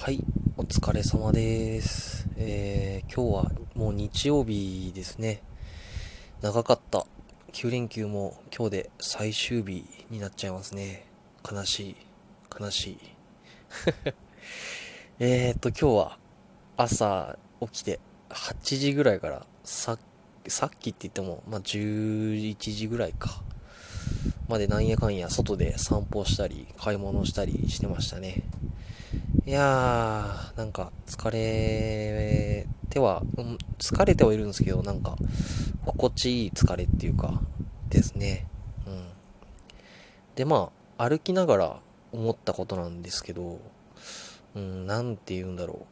はい、お疲れ様です。えー、今日はもう日曜日ですね。長かった。9連休も今日で最終日になっちゃいますね。悲しい。悲しい。えっと、今日は朝起きて8時ぐらいからささっきって言っても、まあ、11時ぐらいか。までなんやかんや外で散歩したり、買い物したりしてましたね。いやー、なんか疲れては、疲れてはいるんですけど、なんか、心地いい疲れっていうか、ですね。うん。で、まあ、歩きながら思ったことなんですけど、うん、なんて言うんだろ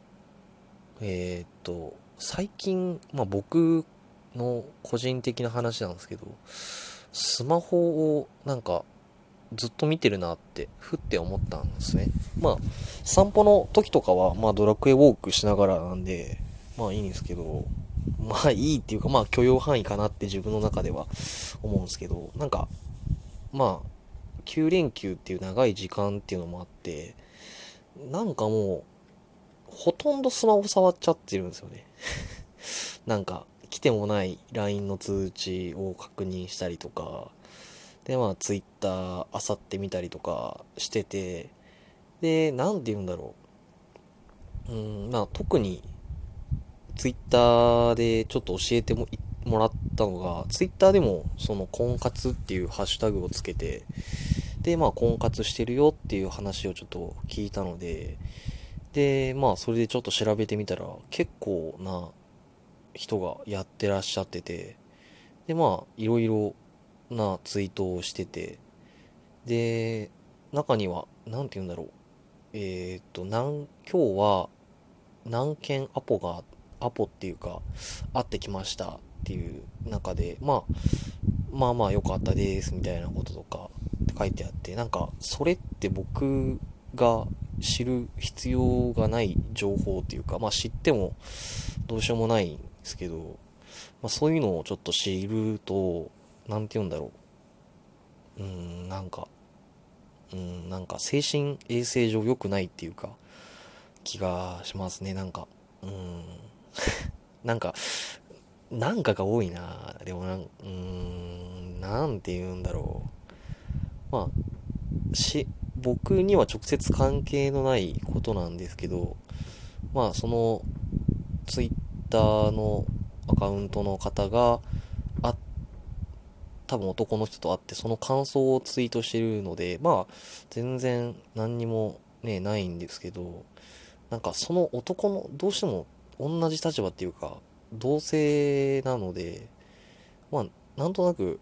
う。えー、っと、最近、まあ僕の個人的な話なんですけど、スマホをなんかずっと見てるなって、ふって思ったんですね。まあ、散歩の時とかは、まあドラクエウォークしながらなんで、まあいいんですけど、まあいいっていうか、まあ許容範囲かなって自分の中では思うんですけど、なんか、まあ、9連休っていう長い時間っていうのもあって、なんかもう、ほとんどスマホ触っちゃってるんですよね。なんか、来てもない LINE の通知を確認したりとか、で、まあ、ツイッター、あさってみたりとかしてて、で、なんて言うんだろう。うん、まあ、特に、ツイッターでちょっと教えてももらったのが、ツイッターでも、その、婚活っていうハッシュタグをつけて、で、まあ、婚活してるよっていう話をちょっと聞いたので、で、まあ、それでちょっと調べてみたら、結構な人がやってらっしゃってて、で、まあ、いろいろなツイートをしてて、で、中には、なんて言うんだろう。えっ、ー、と、なん今日は何件アポが、アポっていうか、会ってきましたっていう中で、まあ、まあまあ良かったですみたいなこととか書いてあって、なんか、それって僕が知る必要がない情報っていうか、まあ知ってもどうしようもないんですけど、まあそういうのをちょっと知ると、なんて言うんだろう。うん、なんか、うん、なんか精神衛生上良くないっていうか、気がしますね、なんか。うん。なんか、なんかが多いなでもなん、うーん、なんて言うんだろう。まあ、し、僕には直接関係のないことなんですけど、まあ、その、ツイッターのアカウントの方が、多分男の人と会ってその感想をツイートしてるので、まあ、全然何にもね、ないんですけど、なんかその男の、どうしても同じ立場っていうか、同性なので、まあ、なんとなく、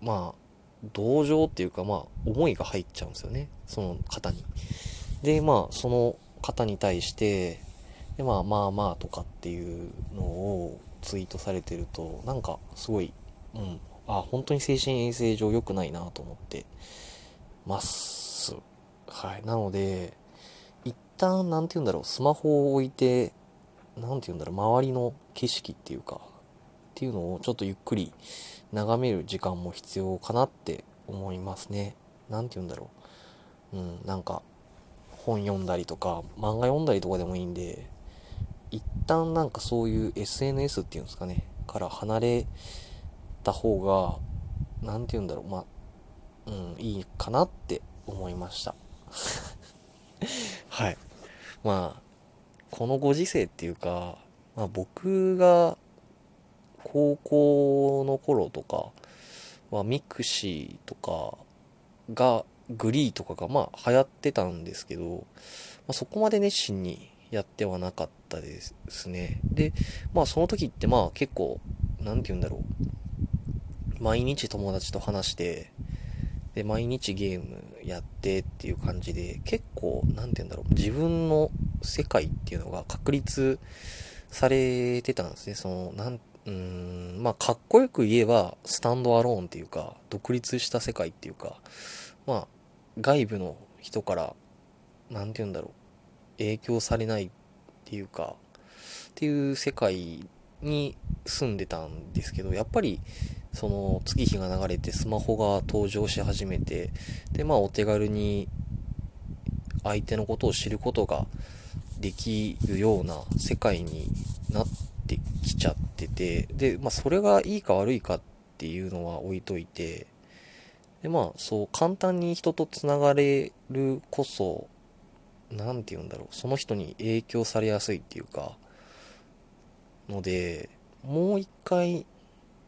まあ、同情っていうか、まあ、思いが入っちゃうんですよね。その方に。で、まあ、その方に対して、で、まあ、まあまあとかっていうのをツイートされてると、なんか、すごい、うん、あ、本当に精神衛生上良くないなと思ってます。はい。なので、一旦、なんて言うんだろう、スマホを置いて、なんて言うんだろう、周りの景色っていうか、っていうのをちょっとゆっくり眺める時間も必要かなって思いますね。なんて言うんだろう。うん、なんか、本読んだりとか、漫画読んだりとかでもいいんで、一旦なんかそういう SNS っていうんですかね、から離れた方が、何て言うんだろう、まあ、うん、いいかなって思いました。はい。まあ、このご時世っていうか、まあ僕が高校の頃とかは mixi とかが、 GREE とかがまあ流行ってたんですけど、まあ、そこまで熱心にやってはなかったですね。で、まあその時ってまあ結構、なんて言うんだろう。毎日友達と話して、で、毎日ゲームやってっていう感じで、結構、なんて言うんだろう、自分の世界っていうのが確立されてたんですね。その、なん、うん、まあ、かっこよく言えば、スタンドアローンっていうか、独立した世界っていうか、まあ、外部の人から、なんて言うんだろう、影響されないっていうか、っていう世界に住んでたんですけど、やっぱり、その月日が流れてスマホが登場し始めて、で、まあお手軽に相手のことを知ることができるような世界になってきちゃってて、で、まあそれがいいか悪いかっていうのは置いといて、で、まあそう簡単に人と繋がれるこそ、なんて言うんだろう、その人に影響されやすいっていうか、ので、もう一回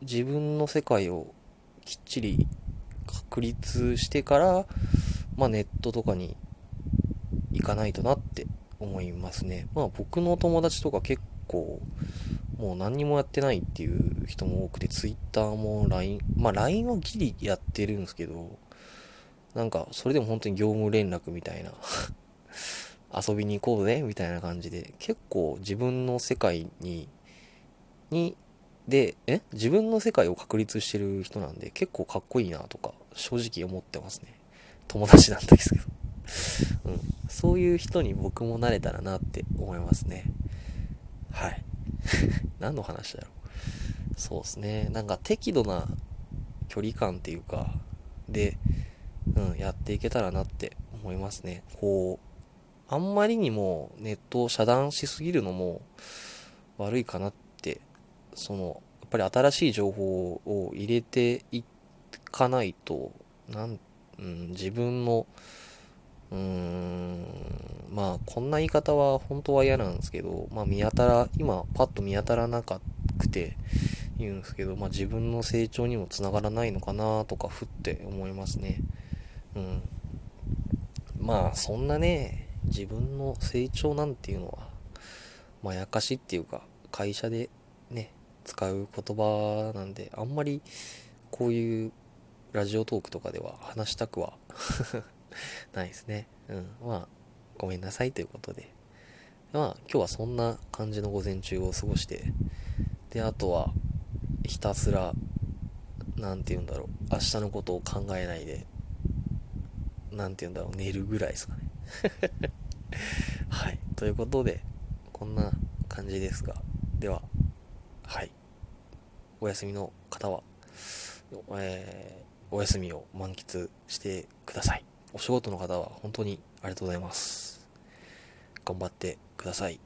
自分の世界をきっちり確立してから、まあネットとかに行かないとなって思いますね。まあ僕の友達とか結構もう何にもやってないっていう人も多くて、Twitter も LINE、まあ LINE はギリやってるんですけど、なんかそれでも本当に業務連絡みたいな 遊びに行こうぜみたいな感じで、結構自分の世界に、に、で、え自分の世界を確立してる人なんで結構かっこいいなとか正直思ってますね。友達なんですけど うん。そういう人に僕もなれたらなって思いますね。はい。何の話だろう。そうですね。なんか適度な距離感っていうか、で、うん、やっていけたらなって思いますね。こう、あんまりにもネットを遮断しすぎるのも悪いかなって、その、やっぱり新しい情報を入れていかないと、なん、うん、自分の、うーん、まあ、こんな言い方は本当は嫌なんですけど、まあ見当たら、今パッと見当たらなくて言うんですけど、まあ自分の成長にもつながらないのかなとか、ふって思いますね。うん。まあ、そんなね、自分の成長なんていうのは、まやかしっていうか、会社で、使う言葉なんで、あんまりこういうラジオトークとかでは話したくは ないですね。うん。まあ、ごめんなさいということで。まあ、今日はそんな感じの午前中を過ごして、で、あとは、ひたすら、なんて言うんだろう、明日のことを考えないで、なんて言うんだろう、寝るぐらいですかね。はい。ということで、こんな感じですが、では、はい。お休みの方は、えー、お休みを満喫してください。お仕事の方は本当にありがとうございます。頑張ってください。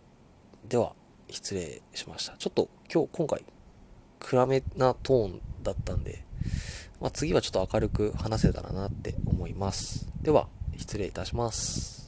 では、失礼しました。ちょっと今日、今回、暗めなトーンだったんで、まあ、次はちょっと明るく話せたらなって思います。では、失礼いたします。